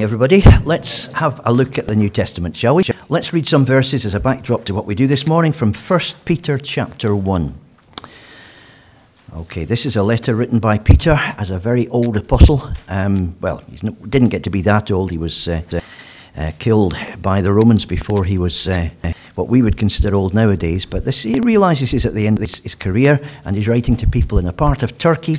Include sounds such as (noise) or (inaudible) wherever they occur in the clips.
Everybody, let's have a look at the New Testament, shall we? Let's read some verses as a backdrop to what we do this morning from 1 Peter chapter 1. Okay, this is a letter written by Peter as a very old apostle. Um, well, he didn't get to be that old. He was uh, uh, killed by the Romans before he was uh, what we would consider old nowadays. But this, he realizes he's at the end of his, his career and he's writing to people in a part of Turkey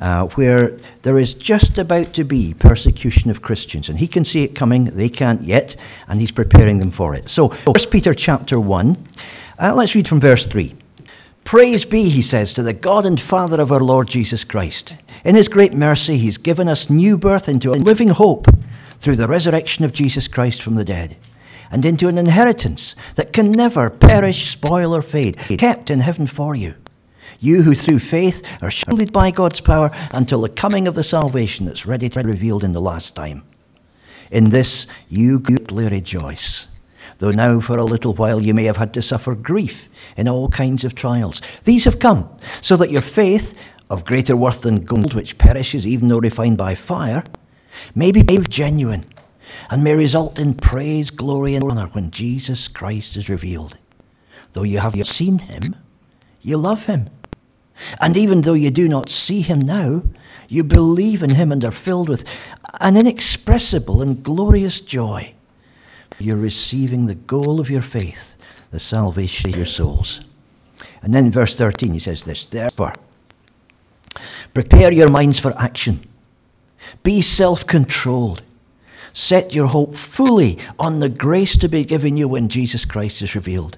uh, where there is just about to be persecution of Christians. And he can see it coming, they can't yet, and he's preparing them for it. So, 1 Peter chapter 1, uh, let's read from verse 3. Praise be, he says, to the God and Father of our Lord Jesus Christ. In his great mercy, he's given us new birth into a living hope through the resurrection of Jesus Christ from the dead, and into an inheritance that can never perish, spoil, or fade, kept in heaven for you you who through faith are shielded by God's power until the coming of the salvation that's ready to be revealed in the last time. In this you greatly rejoice, though now for a little while you may have had to suffer grief in all kinds of trials. These have come so that your faith, of greater worth than gold, which perishes even though refined by fire, may be genuine and may result in praise, glory, and honor when Jesus Christ is revealed. Though you have yet seen him, you love him. And even though you do not see him now, you believe in him and are filled with an inexpressible and glorious joy. You're receiving the goal of your faith, the salvation of your souls. And then verse 13, he says this Therefore, prepare your minds for action, be self controlled. Set your hope fully on the grace to be given you when Jesus Christ is revealed.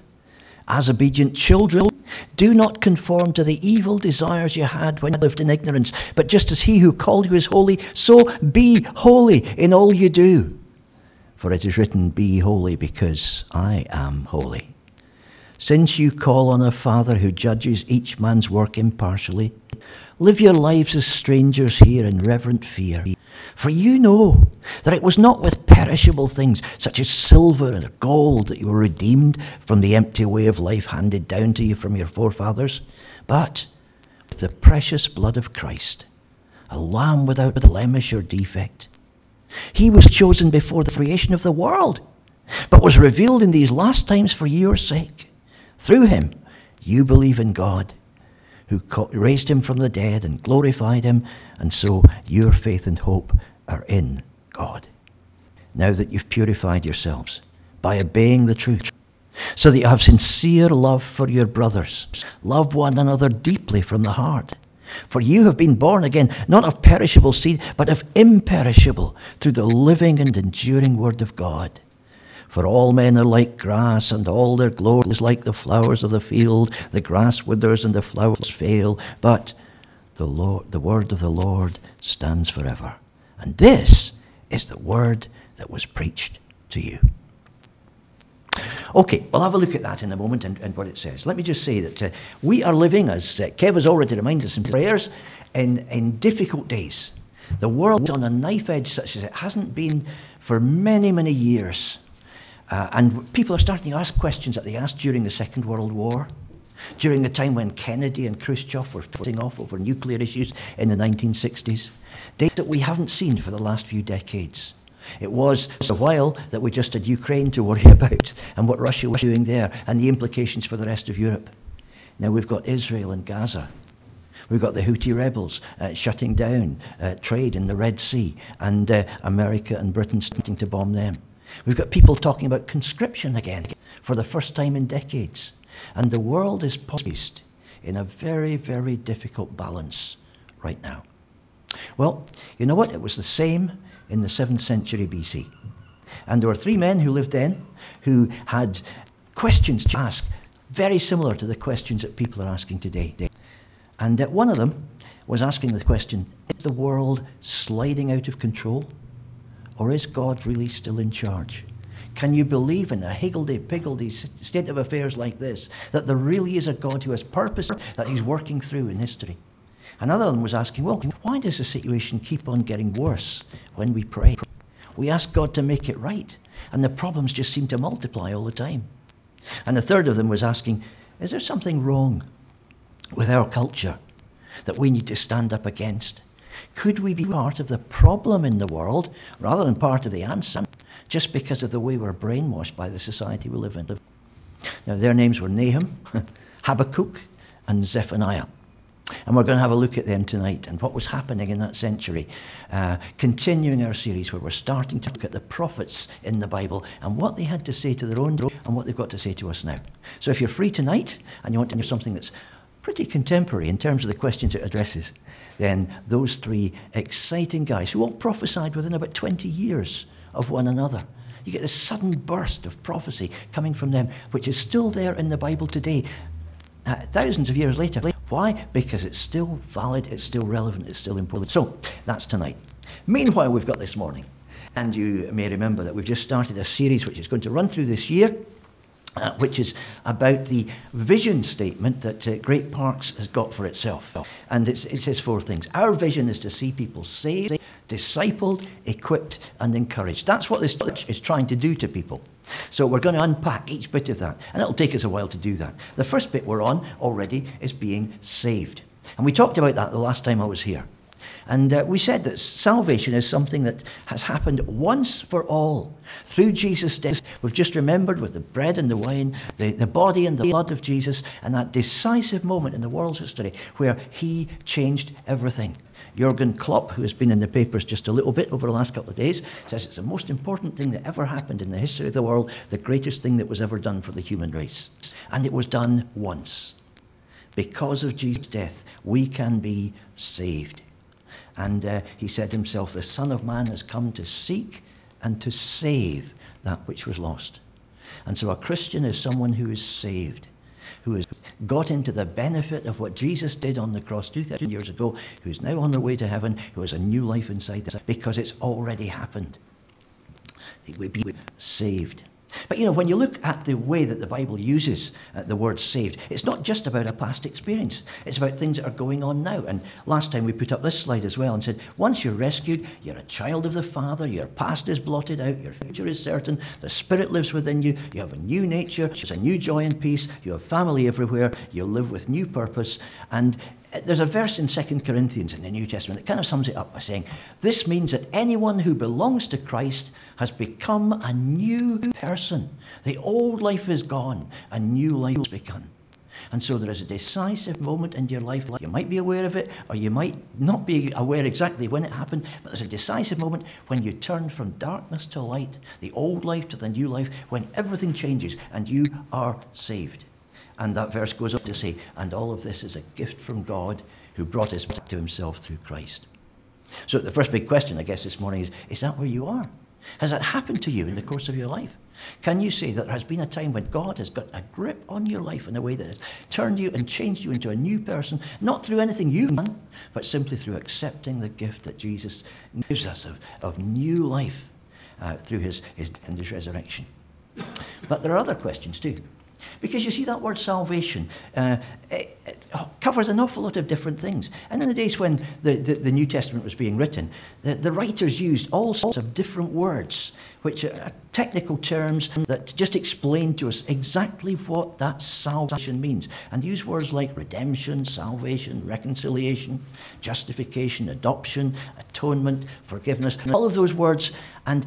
As obedient children, do not conform to the evil desires you had when you lived in ignorance, but just as he who called you is holy, so be holy in all you do. For it is written, Be holy because I am holy. Since you call on a Father who judges each man's work impartially, live your lives as strangers here in reverent fear. For you know that it was not with perishable things, such as silver and gold, that you were redeemed from the empty way of life handed down to you from your forefathers, but with the precious blood of Christ, a lamb without blemish or defect. He was chosen before the creation of the world, but was revealed in these last times for your sake. Through him, you believe in God who raised him from the dead and glorified him, and so your faith and hope are in God. Now that you've purified yourselves by obeying the truth, so that you have sincere love for your brothers, love one another deeply from the heart. For you have been born again, not of perishable seed, but of imperishable, through the living and enduring Word of God. For all men are like grass, and all their glory is like the flowers of the field. The grass withers and the flowers fail, but the, Lord, the word of the Lord stands forever. And this is the word that was preached to you. Okay, we'll have a look at that in a moment and, and what it says. Let me just say that uh, we are living, as uh, Kev has already reminded us in prayers, in, in difficult days. The world is on a knife edge such as it hasn't been for many, many years. Uh, and people are starting to ask questions that they asked during the Second World War, during the time when Kennedy and Khrushchev were fighting off over nuclear issues in the 1960s, days that we haven't seen for the last few decades. It was a while that we just had Ukraine to worry (laughs) about and what Russia was doing there and the implications for the rest of Europe. Now we've got Israel and Gaza. We've got the Houthi rebels uh, shutting down uh, trade in the Red Sea and uh, America and Britain starting to bomb them. We've got people talking about conscription again for the first time in decades. And the world is poised in a very, very difficult balance right now. Well, you know what? It was the same in the 7th century BC. And there were three men who lived then who had questions to ask, very similar to the questions that people are asking today. And one of them was asking the question Is the world sliding out of control? Or is God really still in charge? Can you believe in a higgledy-piggledy state of affairs like this, that there really is a God who has purpose that he's working through in history? Another one was asking, well, why does the situation keep on getting worse when we pray? We ask God to make it right, and the problems just seem to multiply all the time. And the third of them was asking, is there something wrong with our culture that we need to stand up against? Could we be part of the problem in the world rather than part of the answer just because of the way we're brainwashed by the society we live in? Now, their names were Nahum, (laughs) Habakkuk, and Zephaniah. And we're going to have a look at them tonight and what was happening in that century. Uh, continuing our series where we're starting to look at the prophets in the Bible and what they had to say to their own and what they've got to say to us now. So if you're free tonight and you want to hear something that's pretty contemporary in terms of the questions it addresses, then those three exciting guys who all prophesied within about 20 years of one another. You get this sudden burst of prophecy coming from them, which is still there in the Bible today, uh, thousands of years later. Why? Because it's still valid, it's still relevant, it's still important. So that's tonight. Meanwhile, we've got this morning, and you may remember that we've just started a series which is going to run through this year. Uh, which is about the vision statement that uh, Great Parks has got for itself. And it says four things. Our vision is to see people saved, discipled, equipped, and encouraged. That's what this church is trying to do to people. So we're going to unpack each bit of that, and it'll take us a while to do that. The first bit we're on already is being saved. And we talked about that the last time I was here. And uh, we said that salvation is something that has happened once for all through Jesus' death. We've just remembered with the bread and the wine, the, the body and the blood of Jesus, and that decisive moment in the world's history where he changed everything. Jurgen Klopp, who has been in the papers just a little bit over the last couple of days, says it's the most important thing that ever happened in the history of the world, the greatest thing that was ever done for the human race. And it was done once. Because of Jesus' death, we can be saved. And uh, he said himself, The Son of Man has come to seek and to save that which was lost. And so a Christian is someone who is saved who has got into the benefit of what Jesus did on the cross 2,000 years ago, who's now on their way to heaven, who has a new life inside them because it's already happened. They will be saved. But you know, when you look at the way that the Bible uses uh, the word saved, it's not just about a past experience. It's about things that are going on now. And last time we put up this slide as well and said, once you're rescued, you're a child of the Father, your past is blotted out, your future is certain, the Spirit lives within you, you have a new nature, there's a new joy and peace, you have family everywhere, you live with new purpose. And uh, there's a verse in 2 Corinthians in the New Testament that kind of sums it up by saying, This means that anyone who belongs to Christ has become a new person. The old life is gone, a new life has begun. And so there is a decisive moment in your life. You might be aware of it, or you might not be aware exactly when it happened, but there's a decisive moment when you turn from darkness to light, the old life to the new life, when everything changes and you are saved. And that verse goes on to say, and all of this is a gift from God who brought us back to himself through Christ. So the first big question, I guess, this morning is is that where you are? Has that happened to you in the course of your life? Can you say that there has been a time when God has got a grip on your life in a way that has turned you and changed you into a new person, not through anything you've done, but simply through accepting the gift that Jesus gives us of, of new life uh, through his, his death and his resurrection? But there are other questions too. Because you see, that word salvation uh, it, it covers an awful lot of different things. And in the days when the, the, the New Testament was being written, the, the, writers used all sorts of different words, which are technical terms that just explain to us exactly what that salvation means. And use words like redemption, salvation, reconciliation, justification, adoption, atonement, forgiveness, all of those words. And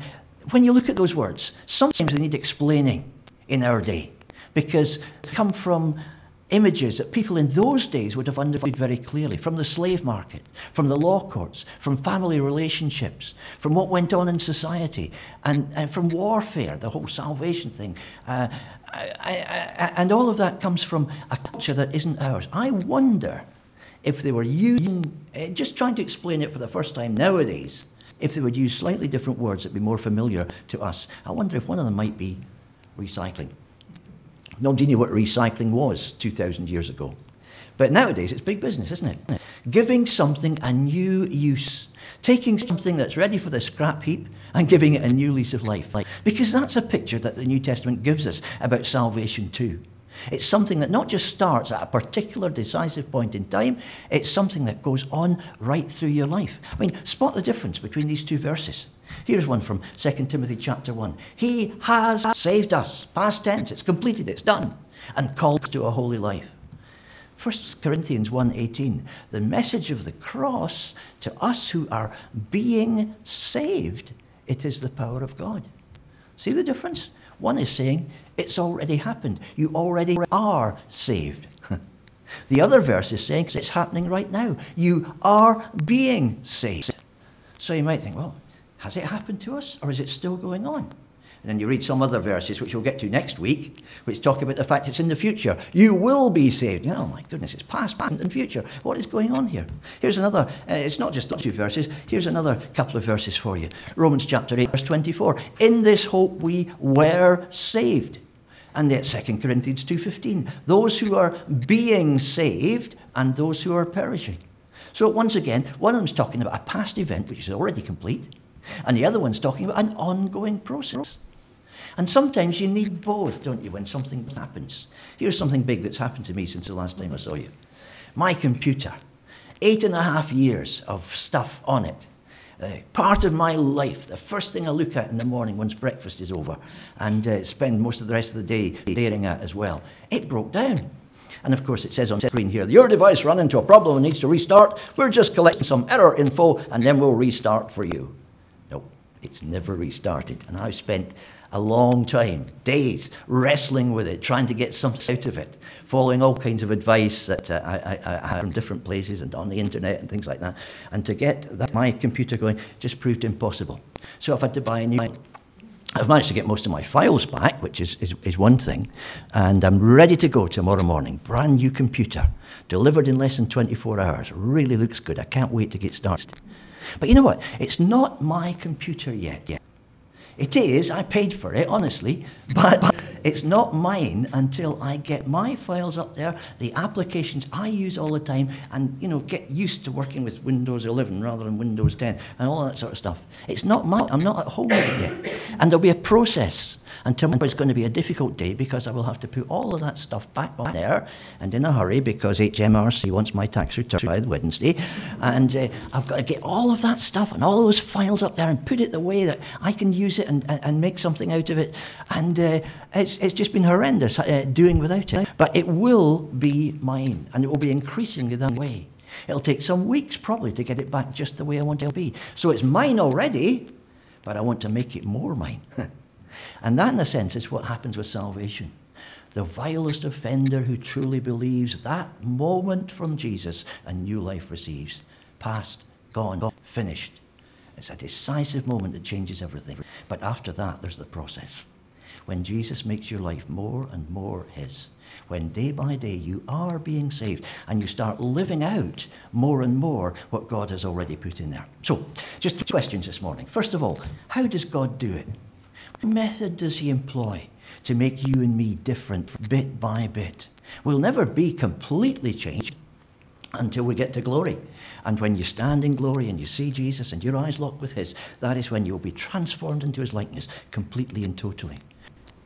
when you look at those words, sometimes they need explaining in our day because come from images that people in those days would have understood very clearly from the slave market, from the law courts, from family relationships, from what went on in society, and, and from warfare, the whole salvation thing. Uh, I, I, I, and all of that comes from a culture that isn't ours. I wonder if they were using, uh, just trying to explain it for the first time nowadays, if they would use slightly different words that would be more familiar to us. I wonder if one of them might be recycling. Nobody knew what recycling was 2,000 years ago. But nowadays, it's big business, isn't it? Giving something a new use. Taking something that's ready for the scrap heap and giving it a new lease of life. Because that's a picture that the New Testament gives us about salvation, too. It's something that not just starts at a particular decisive point in time, it's something that goes on right through your life. I mean, spot the difference between these two verses. Here's one from 2 Timothy chapter 1. He has saved us, past tense, it's completed, it's done, and called to a holy life. 1 Corinthians 1:18, the message of the cross to us who are being saved, it is the power of God. See the difference? One is saying, it's already happened. You already are saved. (laughs) the other verse is saying, it's happening right now. You are being saved. So you might think, well, has it happened to us or is it still going on? And then you read some other verses, which we'll get to next week, which talk about the fact it's in the future. You will be saved. Oh my goodness, it's past, present, and future. What is going on here? Here's another, uh, it's not just two verses, here's another couple of verses for you. Romans chapter 8, verse 24. In this hope we were saved. And then 2 Corinthians 2.15. Those who are being saved and those who are perishing. So once again, one of them's talking about a past event which is already complete, and the other one's talking about an ongoing process. And sometimes you need both, don't you, when something happens. Here's something big that's happened to me since the last time I saw you. My computer, eight and a half years of stuff on it. Uh, part of my life, the first thing I look at in the morning once breakfast is over, and uh, spend most of the rest of the day staring at as well. It broke down. And of course, it says on screen here, your device ran into a problem and needs to restart. We're just collecting some error info and then we'll restart for you. It's never restarted. And I've spent a long time, days, wrestling with it, trying to get something out of it, following all kinds of advice that uh, I, I, I had from different places and on the internet and things like that. And to get that, my computer going just proved impossible. So I've had to buy a new. I've managed to get most of my files back, which is, is, is one thing, and I'm ready to go tomorrow morning. Brand new computer, delivered in less than 24 hours. Really looks good. I can't wait to get started. But you know what? It's not my computer yet. yet. It is, I paid for it, honestly, (laughs) but it's not mine until I get my files up there, the applications I use all the time, and you know, get used to working with Windows 11 rather than Windows 10 and all that sort of stuff. It's not mine. I'm not at home yet. And there'll be a process and tomorrow is going to be a difficult day because I will have to put all of that stuff back on there and in a hurry because HMRC wants my tax return by Wednesday. And uh, I've got to get all of that stuff and all those files up there and put it the way that I can use it and, and, and make something out of it. And uh, it's, it's just been horrendous uh, doing without it. But it will be mine and it will be increasingly that way. It'll take some weeks probably to get it back just the way I want it to be. So it's mine already, but I want to make it more mine. (laughs) And that, in a sense, is what happens with salvation. The vilest offender who truly believes that moment from Jesus, a new life receives. Past, gone, gone finished. It's a decisive moment that changes everything. But after that, there's the process. When Jesus makes your life more and more His. When day by day you are being saved and you start living out more and more what God has already put in there. So, just two questions this morning. First of all, how does God do it? Method does he employ to make you and me different bit by bit? We'll never be completely changed until we get to glory. And when you stand in glory and you see Jesus and your eyes lock with his, that is when you'll be transformed into his likeness completely and totally.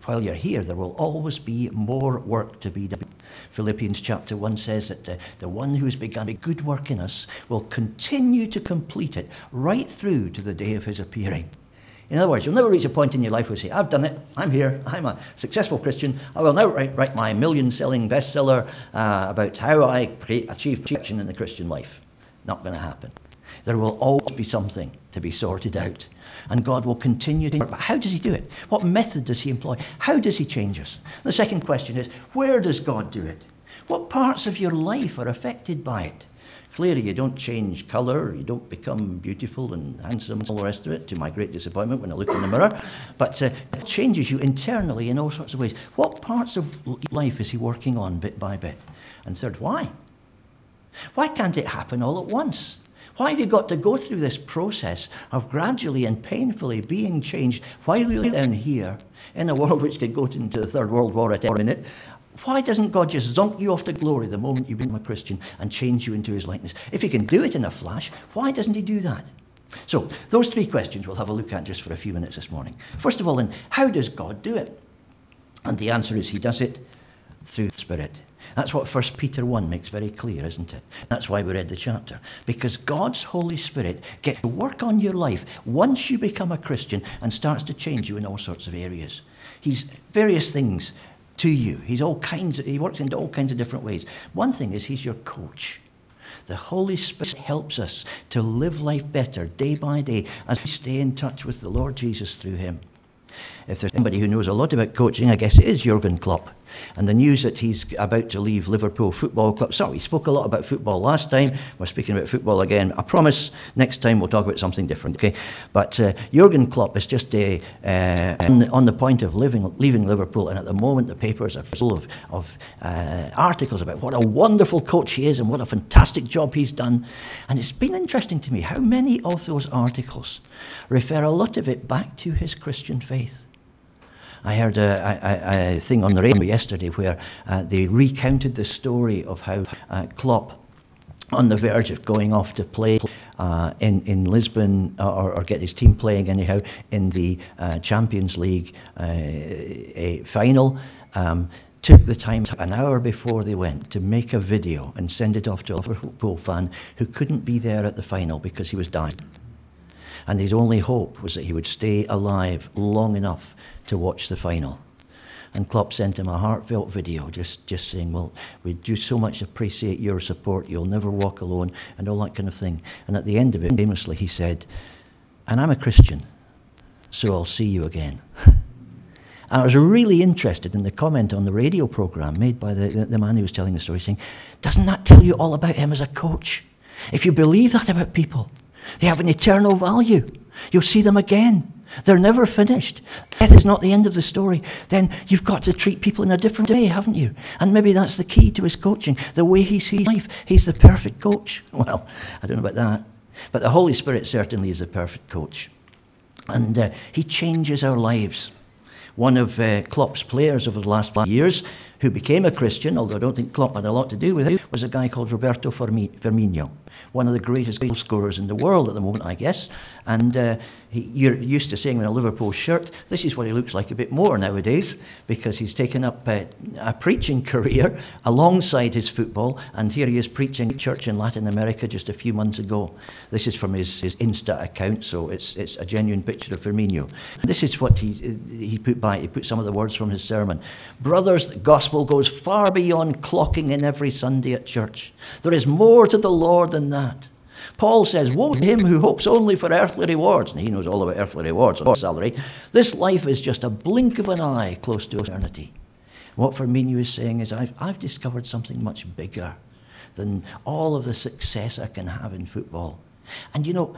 While you're here, there will always be more work to be done. Philippians chapter 1 says that uh, the one who has begun a good work in us will continue to complete it right through to the day of his appearing. In other words, you'll never reach a point in your life where you say, I've done it, I'm here, I'm a successful Christian, I will now write, write my million selling bestseller uh, about how I create, achieve perfection in the Christian life. Not going to happen. There will always be something to be sorted out. And God will continue to. But how does He do it? What method does He employ? How does He change us? The second question is where does God do it? What parts of your life are affected by it? Clearly, you don't change colour, you don't become beautiful and handsome, and all the rest of it, to my great disappointment when I look in the mirror. But uh, it changes you internally in all sorts of ways. What parts of life is he working on bit by bit? And third, why? Why can't it happen all at once? Why have you got to go through this process of gradually and painfully being changed while you're down here in a world which could go into the Third World War at any minute why doesn't God just zonk you off to glory the moment you become a Christian and change you into his likeness? If he can do it in a flash, why doesn't he do that? So, those three questions we'll have a look at just for a few minutes this morning. First of all, then, how does God do it? And the answer is he does it through the Spirit. That's what 1 Peter 1 makes very clear, isn't it? That's why we read the chapter. Because God's Holy Spirit gets to work on your life once you become a Christian and starts to change you in all sorts of areas. He's various things to you. He's all kinds of, he works in all kinds of different ways. One thing is he's your coach. The Holy Spirit helps us to live life better day by day as we stay in touch with the Lord Jesus through him. If there's anybody who knows a lot about coaching, I guess it is Jurgen Klopp. And the news that he's about to leave Liverpool Football Club. So, we spoke a lot about football last time. We're speaking about football again. I promise next time we'll talk about something different, okay? But uh, Jurgen Klopp is just a, uh, on, the, on, the, point of living, leaving Liverpool. And at the moment, the papers are full of, of uh, articles about what a wonderful coach he is and what a fantastic job he's done. And it's been interesting to me how many of those articles refer a lot of it back to his Christian faith. I heard a, a, a thing on the radio yesterday where uh, they recounted the story of how uh, Klopp, on the verge of going off to play uh, in, in Lisbon or, or, get his team playing anyhow in the uh, Champions League uh, final, um, took the time an hour before they went to make a video and send it off to a Liverpool fan who couldn't be there at the final because he was dying. And his only hope was that he would stay alive long enough to watch the final. And Klopp sent him a heartfelt video just, just saying, Well, we do so much appreciate your support. You'll never walk alone, and all that kind of thing. And at the end of it, famously, he said, And I'm a Christian, so I'll see you again. (laughs) And I was really interested in the comment on the radio program made by the, the, the, man who was telling the story, saying, Doesn't that tell you all about him as a coach? If you believe that about people, they have an eternal value. You'll see them again. They're never finished. Death is not the end of the story. Then you've got to treat people in a different way, haven't you? And maybe that's the key to his coaching, the way he sees life. He's the perfect coach. (laughs) Well, I don't know about that. But the Holy Spirit certainly is the perfect coach. And uh, he changes our lives. One of uh, Klopp's players over the last five years, who became a Christian, although I don't think Klopp had a lot to do with it, was a guy called Roberto Firmino one of the greatest goal scorers in the world at the moment, I guess. And uh, he, you're used to seeing him in a Liverpool shirt. This is what he looks like a bit more nowadays because he's taken up uh, a preaching (laughs) career alongside his football. And here he is preaching church in Latin America just a few months ago. This is from his, his Insta account, so it's, it's a genuine picture of Firmino. This is what he, he put by. He put some of the words from his sermon. Brothers, the gospel goes far beyond clocking in every Sunday at church. There is more to the Lord than that. Paul says, Woe to him who hopes only for earthly rewards. And he knows all about earthly rewards on salary. This life is just a blink of an eye close to eternity. What Firmino is saying is, I've, I've discovered something much bigger than all of the success I can have in football. And you know,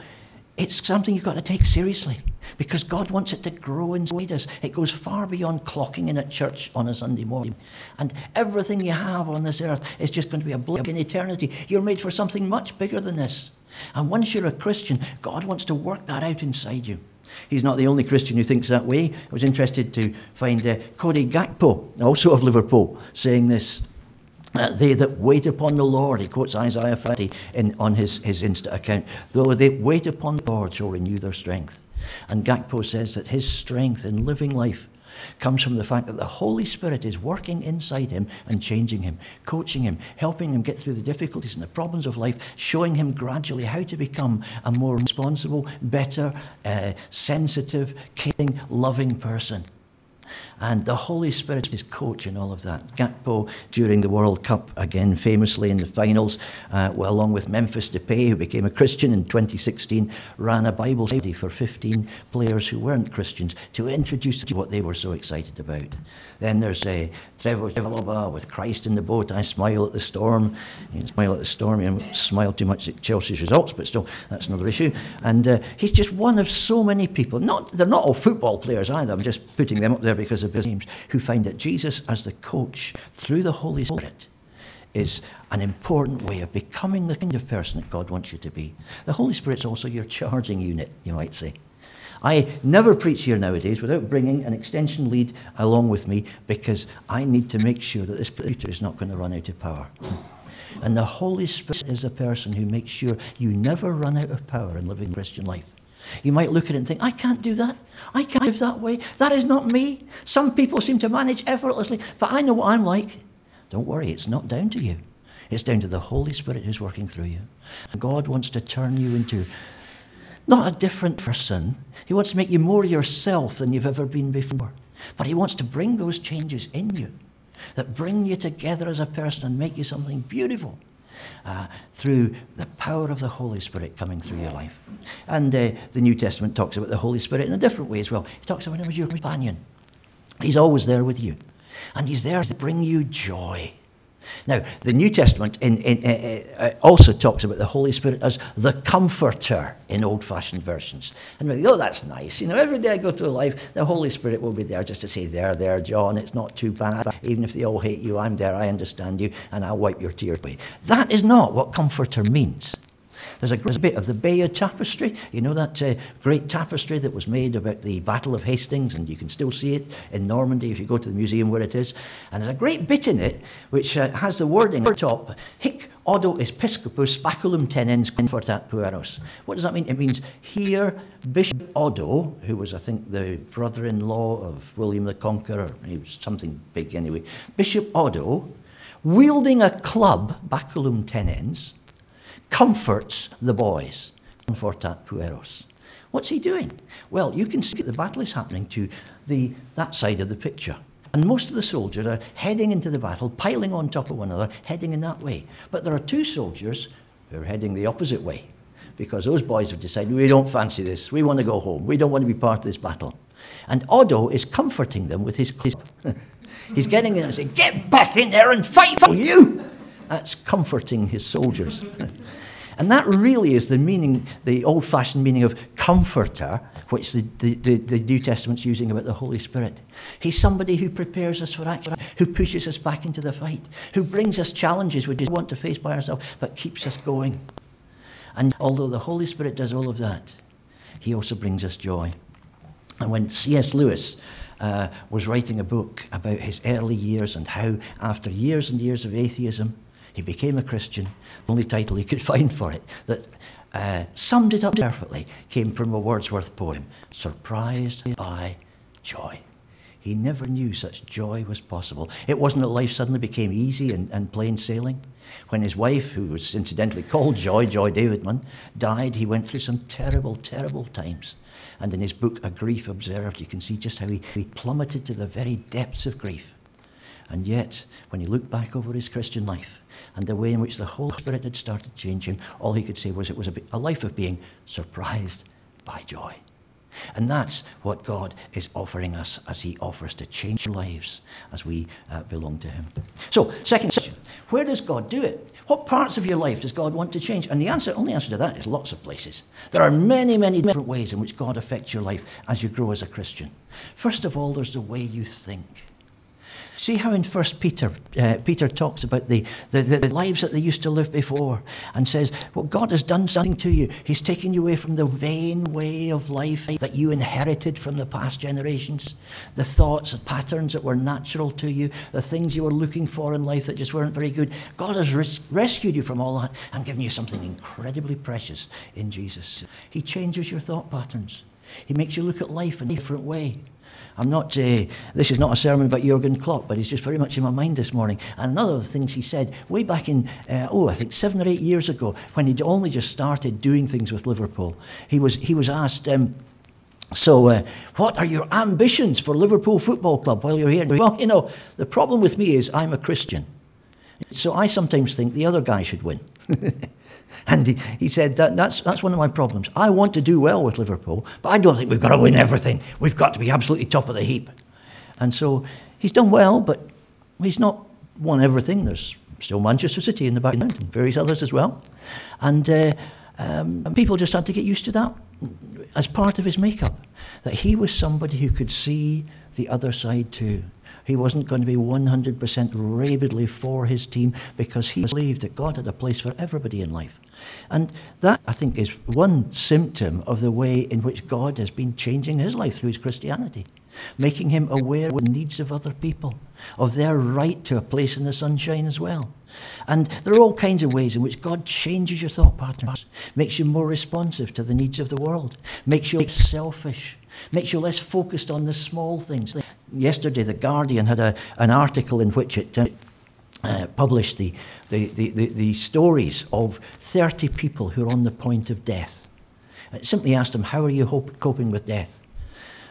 it's something you've got to take seriously because God wants it to grow inside us. It goes far beyond clocking in at church on a Sunday morning. And everything you have on this earth is just going to be a blink in eternity. You're made for something much bigger than this. And once you're a Christian, God wants to work that out inside you. He's not the only Christian who thinks that way. I was interested to find uh, Cody Gakpo, also of Liverpool, saying this. Uh, they that wait upon the Lord, he quotes Isaiah 50 in, on his, his Insta account, though they wait upon the Lord shall renew their strength. And Gakpo says that his strength in living life comes from the fact that the Holy Spirit is working inside him and changing him, coaching him, helping him get through the difficulties and the problems of life, showing him gradually how to become a more responsible, better, uh, sensitive, caring, loving person. And the Holy Spirit is coach in all of that. Gakpo, during the World Cup, again famously in the finals, uh, well, along with Memphis Depay, who became a Christian in 2016, ran a Bible study for 15 players who weren't Christians to introduce what they were so excited about. Then there's a Trevoh with Christ in the boat. I smile at the storm. You smile at the storm. You smile too much at Chelsea's results, but still, that's another issue. And uh, he's just one of so many people. Not they're not all football players either. I'm just putting them up there because of names. Who find that Jesus, as the coach through the Holy Spirit, is an important way of becoming the kind of person that God wants you to be. The Holy Spirit's also your charging unit, you might say. I never preach here nowadays without bringing an extension lead along with me because I need to make sure that this computer is not going to run out of power. And the Holy Spirit is a person who makes sure you never run out of power in living Christian life. You might look at it and think, I can't do that. I can't live that way. That is not me. Some people seem to manage effortlessly, but I know what I'm like. Don't worry, it's not down to you. It's down to the Holy Spirit who's working through you. God wants to turn you into not a different person. He wants to make you more yourself than you've ever been before. But He wants to bring those changes in you. that bring you together as a person and make you something beautiful. Uh, through the power of the Holy Spirit coming through your life. And uh, the New Testament talks about the Holy Spirit in a different way as well. He talks about him as your companion. He's always there with you. And he's there to bring you joy. Now, the New Testament in, in, uh, uh, also talks about the Holy Spirit as the comforter in old fashioned versions. And we go, oh, that's nice. You know, every day I go through life, the Holy Spirit will be there just to say, There, there, John, it's not too bad. Even if they all hate you, I'm there, I understand you, and I'll wipe your tears away. That is not what comforter means. There's a great bit of the Bayeux Tapestry. You know that uh, great tapestry that was made about the Battle of Hastings, and you can still see it in Normandy if you go to the museum where it is. And there's a great bit in it which uh, has the wording the top, Hic odo episcopus baculum tenens confortat pueros. What does that mean? It means here Bishop Odo, who was, I think, the brother-in-law of William the Conqueror, he was something big anyway, Bishop Odo, wielding a club, baculum tenens, comforts the boys. Confortat pueros. What's he doing? Well, you can see that the battle is happening to the, that side of the picture. And most of the soldiers are heading into the battle, piling on top of one another, heading in that way. But there are two soldiers who are heading the opposite way because those boys have decided, we don't fancy this. We want to go home. We don't want to be part of this battle. And Odo is comforting them with his. (laughs) He's getting in and saying, Get back in there and fight for you! That's comforting his soldiers. (laughs) And that really is the meaning, the old fashioned meaning of comforter, which the, the, the, the, New Testament's using about the Holy Spirit. He's somebody who prepares us for action, who pushes us back into the fight, who brings us challenges we just want to face by ourselves, but keeps us going. And although the Holy Spirit does all of that, he also brings us joy. And when C.S. Lewis uh, was writing a book about his early years and how, after years and years of atheism, he became a Christian. The only title he could (laughs) find for it that uh, summed it up perfectly came from a Wordsworth poem Surprised by Joy. He never knew such joy was possible. It wasn't that life suddenly became easy and, and plain sailing. When his wife, who was incidentally called Joy, Joy Davidman, died, he went through some terrible, terrible times. And in his book, A Grief Observed, you can see just how he, he plummeted to the very depths of grief. And yet, when he looked back over his Christian life, and the way in which the Holy Spirit had started changing, all he could say was it was a, life of being surprised by joy. And that's what God is offering us as He offers to change lives as we uh, belong to Him. So, second question Where does God do it? What parts of your life does God want to change? And the answer, only answer to that is lots of places. There are many, many different ways in which God affects your life as you grow as a Christian. First of all, there's the way you think. See how in First Peter, uh, Peter talks about the, the, the, lives that they used to live before and says, Well, God has done something to you. He's taken you away from the vain way of life that you inherited from the past generations, the thoughts and patterns that were natural to you, the things you were looking for in life that just weren't very good. God has res- rescued you from all that and given you something incredibly precious in Jesus. He changes your thought patterns. He makes you look at life in a different way. I'm not, uh, this is not a sermon about Jurgen Klopp, but he's just very much in my mind this morning. And another of the things he said way back in, uh, oh, I think seven or eight years ago, when he'd only just started doing things with Liverpool, he was, he was asked, um, so, uh, what are your ambitions for Liverpool Football Club while you're here? (laughs) Well, you know, the problem with me is I'm a Christian. So I sometimes think the other guy should win. (laughs) And he, he said, that, that's, that's one of my problems. I want to do well with Liverpool, but I don't think we've got to win everything. We've got to be absolutely top of the heap. And so he's done well, but he's not won everything. There's still Manchester City in the background and various others as well. And, uh, um, and people just had to get used to that as part of his makeup, that he was somebody who could see the other side too. He wasn't going to be 100% rabidly for his team because he believed that God had a place for everybody in life. And that, I think, is one symptom of the way in which God has been changing his life through his Christianity, making him aware of the needs of other people, of their right to a place in the sunshine as well. And there are all kinds of ways in which God changes your thought patterns, makes you more responsive to the needs of the world, makes you less selfish, makes you less focused on the small things. Yesterday, The Guardian had a, an article in which it uh, uh, published the, the, the, the, the stories of 30 people who are on the point of death. It simply asked them, How are you hope, coping with death?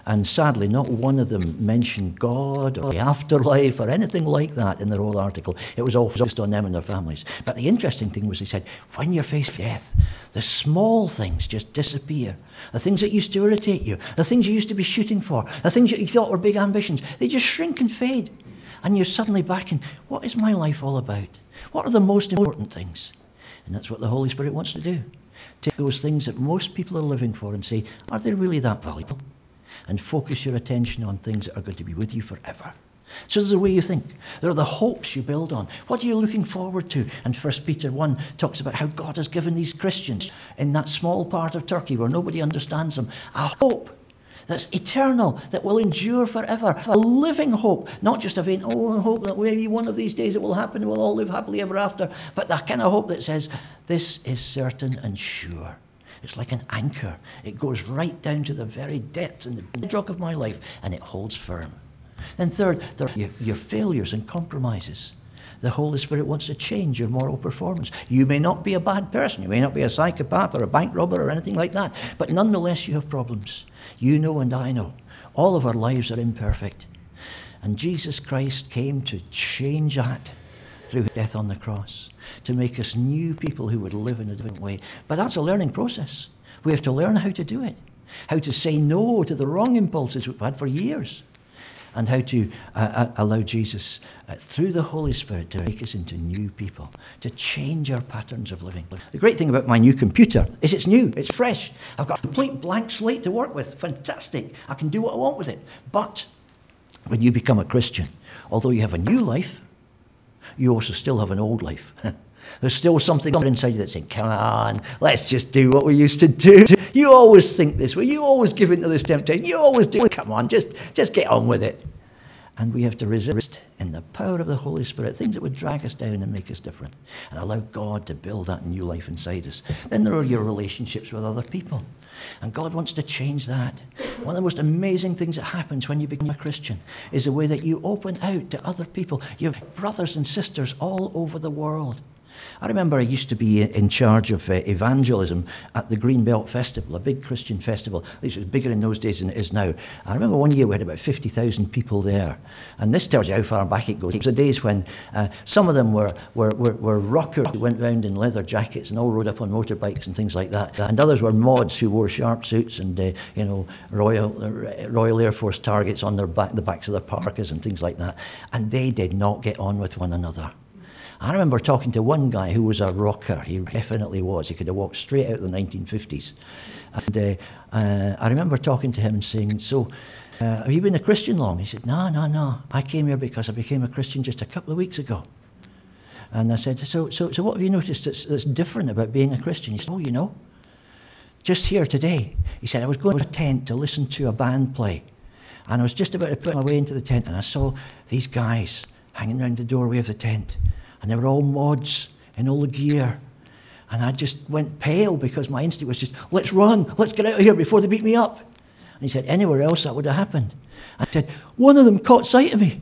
And sadly, not one of them mentioned God or the afterlife or anything like that in their whole article. It was all focused on them and their families. But the interesting thing was they said, when you're faced with death, the small things just disappear. The things that used to irritate you, the things you used to be shooting for, the things that you thought were big ambitions, they just shrink and fade. And you're suddenly back in, what is my life all about? What are the most important things? And that's what the Holy Spirit wants to do. Take those things that most people are living for and say, are they really that valuable? and focus your attention on things that are going to be with you forever. So there's the way you think. There are the hopes you build on. What are you looking forward to? And First Peter 1 talks about how God has given these Christians in that small part of Turkey where nobody understands them a hope that's eternal, that will endure forever. A living hope, not just a vain, oh, hope that maybe one of these days it will happen, we'll all live happily ever after, but that kind of hope that says, this is certain and sure. It's like an anchor. It goes right down to the very depth and the bedrock of my life, and it holds firm. And third, there are your, your failures and compromises. The Holy Spirit wants to change your moral performance. You may not be a bad person, you may not be a psychopath or a bank robber or anything like that, but nonetheless you have problems. You know and I know. All of our lives are imperfect. And Jesus Christ came to change that through his death on the cross to make us new people who would live in a different way. But that's a learning process. We have to learn how to do it, how to say no to the wrong impulses we've had for years, and how to uh, uh, allow Jesus, uh, through the Holy Spirit, to make us into new people, to change our patterns of living. The great thing about my new computer is it's new, it's fresh. I've got a complete blank slate to work with. Fantastic. I can do what I want with it. But when you become a Christian, although you have a new life, you also still have an old life. (laughs) There's still something inside you that's saying, come on, let's just do what we used to do. You always think this way. You always give in to this temptation. You always do. Come on, just, just get on with it. And we have to resist in the power of the Holy Spirit things that would drag us down and make us different and allow God to build that new life inside us. Then there are your relationships with other people. And God wants to change that. One of the most amazing things that happens when you become a Christian is the way that you open out to other people. your brothers and sisters all over the world. I remember I used to be in charge of uh, evangelism at the Greenbelt Festival, a big Christian festival. At least it was bigger in those days than it is now. I remember one year we had about 50,000 people there. And this tells you how far back it goes. It was the days when uh, some of them were, were, were, were rockers who went round in leather jackets and all rode up on motorbikes and things like that. And others were mods who wore sharp suits and, uh, you know, Royal, uh, Royal Air Force targets on their back, the backs of their parkas and things like that. And they did not get on with one another. I remember talking to one guy who was a rocker. He definitely was. He could have walked straight out of the 1950s. And uh, uh, I remember talking to him and saying, So, uh, have you been a Christian long? He said, No, no, no. I came here because I became a Christian just a couple of weeks ago. And I said, So, so, so what have you noticed that's, that's different about being a Christian? He said, Oh, you know, just here today, he said, I was going to a tent to listen to a band play. And I was just about to put my way into the tent, and I saw these guys hanging around the doorway of the tent and they were all mods in all the gear. And I just went pale because my instinct was just, let's run, let's get out of here before they beat me up. And he said, anywhere else that would have happened. I said, one of them caught sight of me.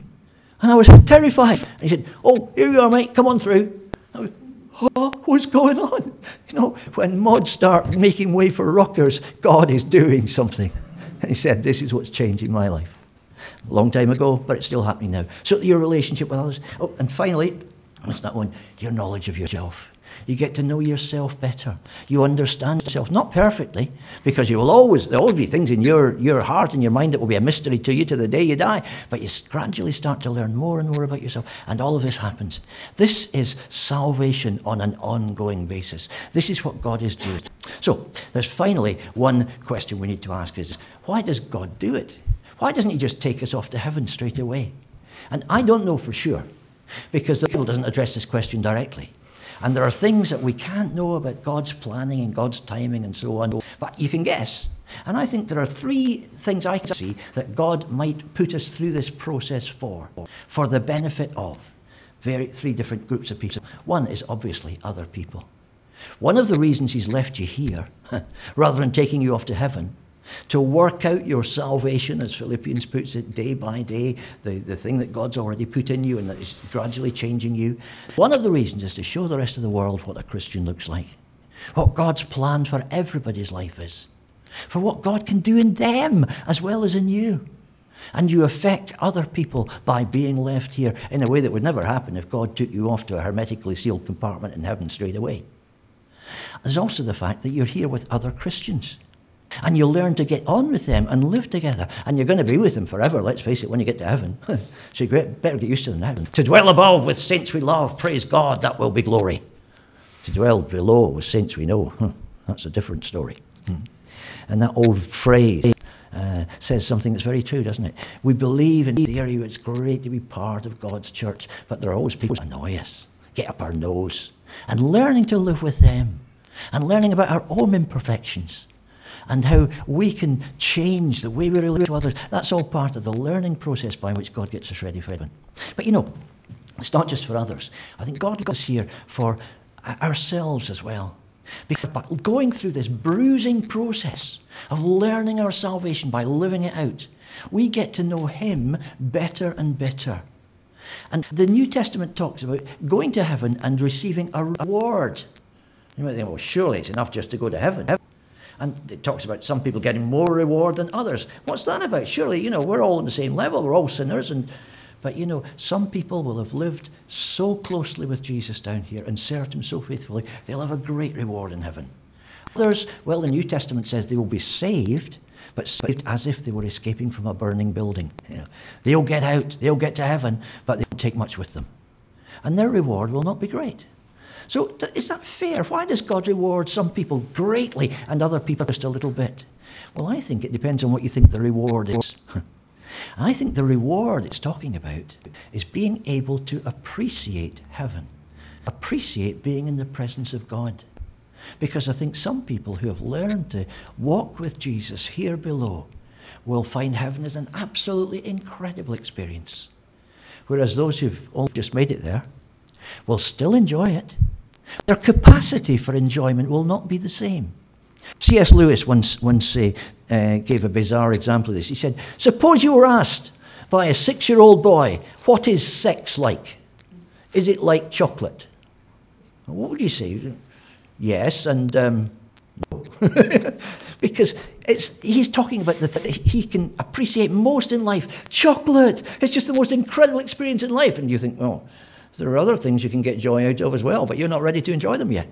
And I was terrified. And he said, oh, here you are, mate, come on through. I was, oh, what's going on? (laughs) You know, when mods start making way for rockers, God is doing something. And (laughs) he said, this is what's changing my life. A long time ago, but it's still happening now. So your relationship with others. Oh, and finally, What's that one? Your knowledge of yourself. You get to know yourself better. You understand yourself, not perfectly, because you will always, there will be things in your, your heart and your mind that will be a mystery to you to the day you die. But you gradually start to learn more and more about yourself. And all of this happens. This is salvation on an ongoing basis. This is what God is doing. So, there's finally one question we need to ask is why does God do it? Why doesn't He just take us off to heaven straight away? And I don't know for sure because the Bible doesn't address this question directly. And there are things that we can't know about God's planning and God's timing and so on, but you can guess. And I think there are three things I can see that God might put us through this process for, for the benefit of very, three different groups of people. One is obviously other people. One of the reasons He's left you here, (laughs) rather than taking you off to heaven, to work out your salvation, as Philippians puts it, day by day, the, the thing that God's already put in you and that is gradually changing you. One of the reasons is to show the rest of the world what a Christian looks like, what God's plan for everybody's life is. for what God can do in them as well as in you. And you affect other people by being left here in a way that would never happen if God took you off to a hermetically sealed compartment in heaven straight away. There's also the fact that you're here with other Christians. And you learn to get on with them and live together. And you're going to be with them forever, let's face it, when you get to heaven. (laughs) so you better get used to them now. To dwell above with saints we love, praise God, that will be glory. To dwell below with saints we know, that's a different story. Hmm. And that old phrase uh, says something that's very true, doesn't it? We believe in theory it's great to be part of God's church, but there are always people who annoy us, get up our nose, and learning to live with them, and learning about our own imperfections, and how we can change the way we relate to others. That's all part of the learning process by which God gets us ready for heaven. But you know, it's not just for others. I think God got us here for ourselves as well. Because going through this bruising process of learning our salvation by living it out, we get to know Him better and better. And the New Testament talks about going to heaven and receiving a reward. You might think, well, surely it's enough just to go to heaven. And it talks about some people getting more reward than others. What's that about? Surely, you know, we're all on the same level. We're all sinners, and but you know, some people will have lived so closely with Jesus down here and served him so faithfully, they'll have a great reward in heaven. Others, well, the New Testament says they will be saved, but saved as if they were escaping from a burning building. You know, they'll get out, they'll get to heaven, but they won't take much with them. And their reward will not be great. So, is that fair? Why does God reward some people greatly and other people just a little bit? Well, I think it depends on what you think the reward is. (laughs) I think the reward it's talking about is being able to appreciate heaven, appreciate being in the presence of God. Because I think some people who have learned to walk with Jesus here below will find heaven as an absolutely incredible experience. Whereas those who've only just made it there will still enjoy it. Their capacity for enjoyment will not be the same. C.S. Lewis once, once uh, uh, gave a bizarre example of this. He said, Suppose you were asked by a six year old boy, What is sex like? Is it like chocolate? What would you say? Yes, and um, no. (laughs) because it's, he's talking about the th- he can appreciate most in life. Chocolate! It's just the most incredible experience in life. And you think, well, there are other things you can get joy out of as well, but you're not ready to enjoy them yet.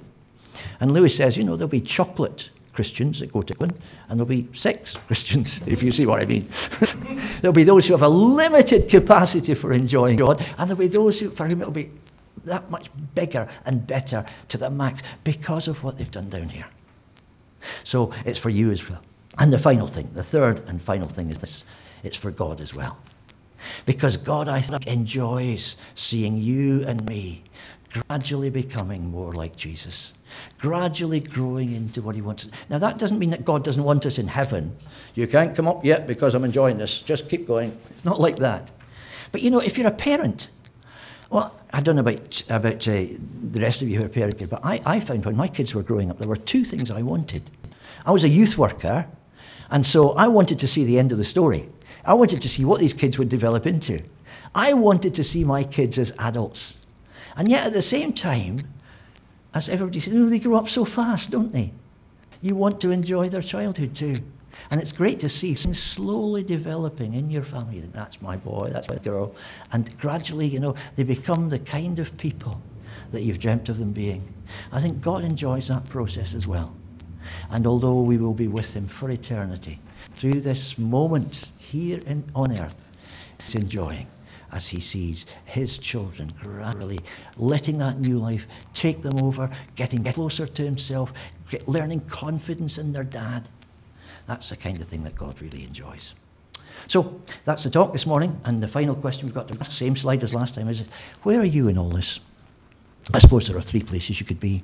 And Lewis says, you know, there'll be chocolate Christians that go to England, and there'll be sex (laughs) Christians, if you see what I mean. (laughs) there'll be those who have a limited capacity for enjoying God, and there'll be those who, for whom it'll be that much bigger and better to the max because of what they've done down here. So it's for you as well. And the final thing, the third and final thing is this it's for God as well. Because God, I think, enjoys seeing you and me gradually becoming more like Jesus gradually growing into what he wants. Now, that doesn't mean that God doesn't want us in heaven. You can't come up yet because I'm enjoying this. Just keep going. It's not like that. But you know, if you're a parent, well, I don't know about, about uh, the rest of you who are parents, but I, I found when my kids were growing up, there were two things I wanted. I was a youth worker, and so I wanted to see the end of the story. I wanted to see what these kids would develop into. I wanted to see my kids as adults. And yet at the same time, as everybody says, oh, they grow up so fast, don't they? You want to enjoy their childhood too. And it's great to see things slowly developing in your family. That's my boy, that's my girl. And gradually, you know, they become the kind of people that you've dreamt of them being. I think God enjoys that process as well. And although we will be with Him for eternity, through this moment here in, on earth, He's enjoying as he sees his children gradually letting that new life take them over, getting closer to himself, learning confidence in their dad. That's the kind of thing that God really enjoys. So that's the talk this morning. And the final question we've got to ask, same slide as last time, is where are you in all this? I suppose there are three places you could be.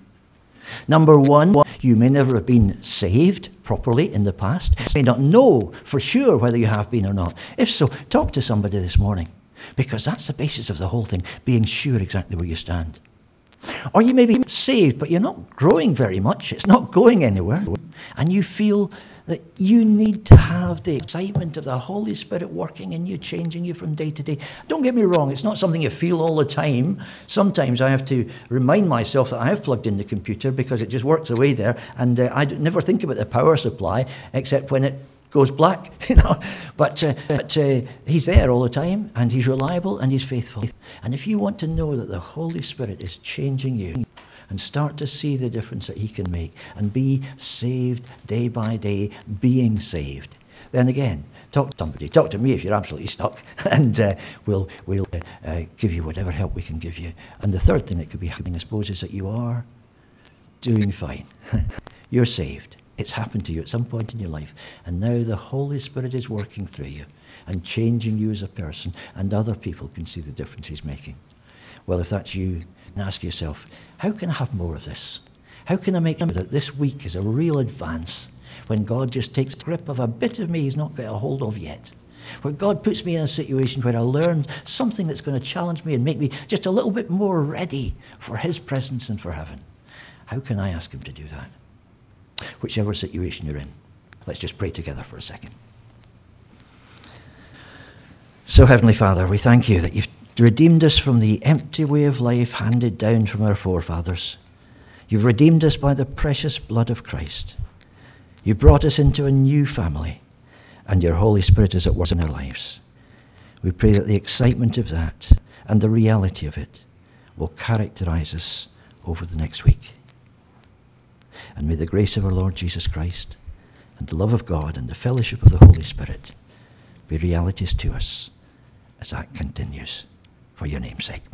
Number one, you may never have been saved properly in the past. You may not know for sure whether you have been or not. If so, talk to somebody this morning. Because that's the basis of the whole thing, being sure exactly where you stand. Or you may be saved, but you're not growing very much. It's not going anywhere. And you feel that you need to have the excitement of the Holy Spirit working in you, changing you from day to day. Don't get me wrong, it's not something you feel all the time. Sometimes I have to remind myself that I have plugged in the computer because it just works away there, and uh, I never think about the power supply except when it goes black, (laughs) you know. But, uh, but uh, he's there all the time, and he's reliable and he's faithful. And if you want to know that the Holy Spirit is changing you, and start to see the difference that he can make and be saved day by day, being saved. Then again, talk to somebody. Talk to me if you're absolutely stuck, (laughs) and uh, we'll, we'll uh, give you whatever help we can give you. And the third thing that could be happening, I suppose, is that you are doing fine. (laughs) you're saved. It's happened to you at some point in your life. And now the Holy Spirit is working through you and changing you as a person, and other people can see the difference He's making. Well, if that's you, ask yourself, how can I have more of this? How can I make sure that this week is a real advance when God just takes grip of a bit of me He's not got a hold of yet? Where God puts me in a situation where I learn something that's going to challenge me and make me just a little bit more ready for His presence and for heaven. How can I ask Him to do that? whichever situation you're in. Let's just pray together for a second. So, Heavenly Father, we thank you that you've redeemed us from the empty way of life handed down from our forefathers. You've redeemed us by the precious blood of Christ. You brought us into a new family, and your Holy Spirit is at work in our lives. We pray that the excitement of that and the reality of it will characterize us over the next week. And may the grace of our Lord Jesus Christ and the love of God and the fellowship of the Holy Spirit be realities to us as that continues for your name's sake.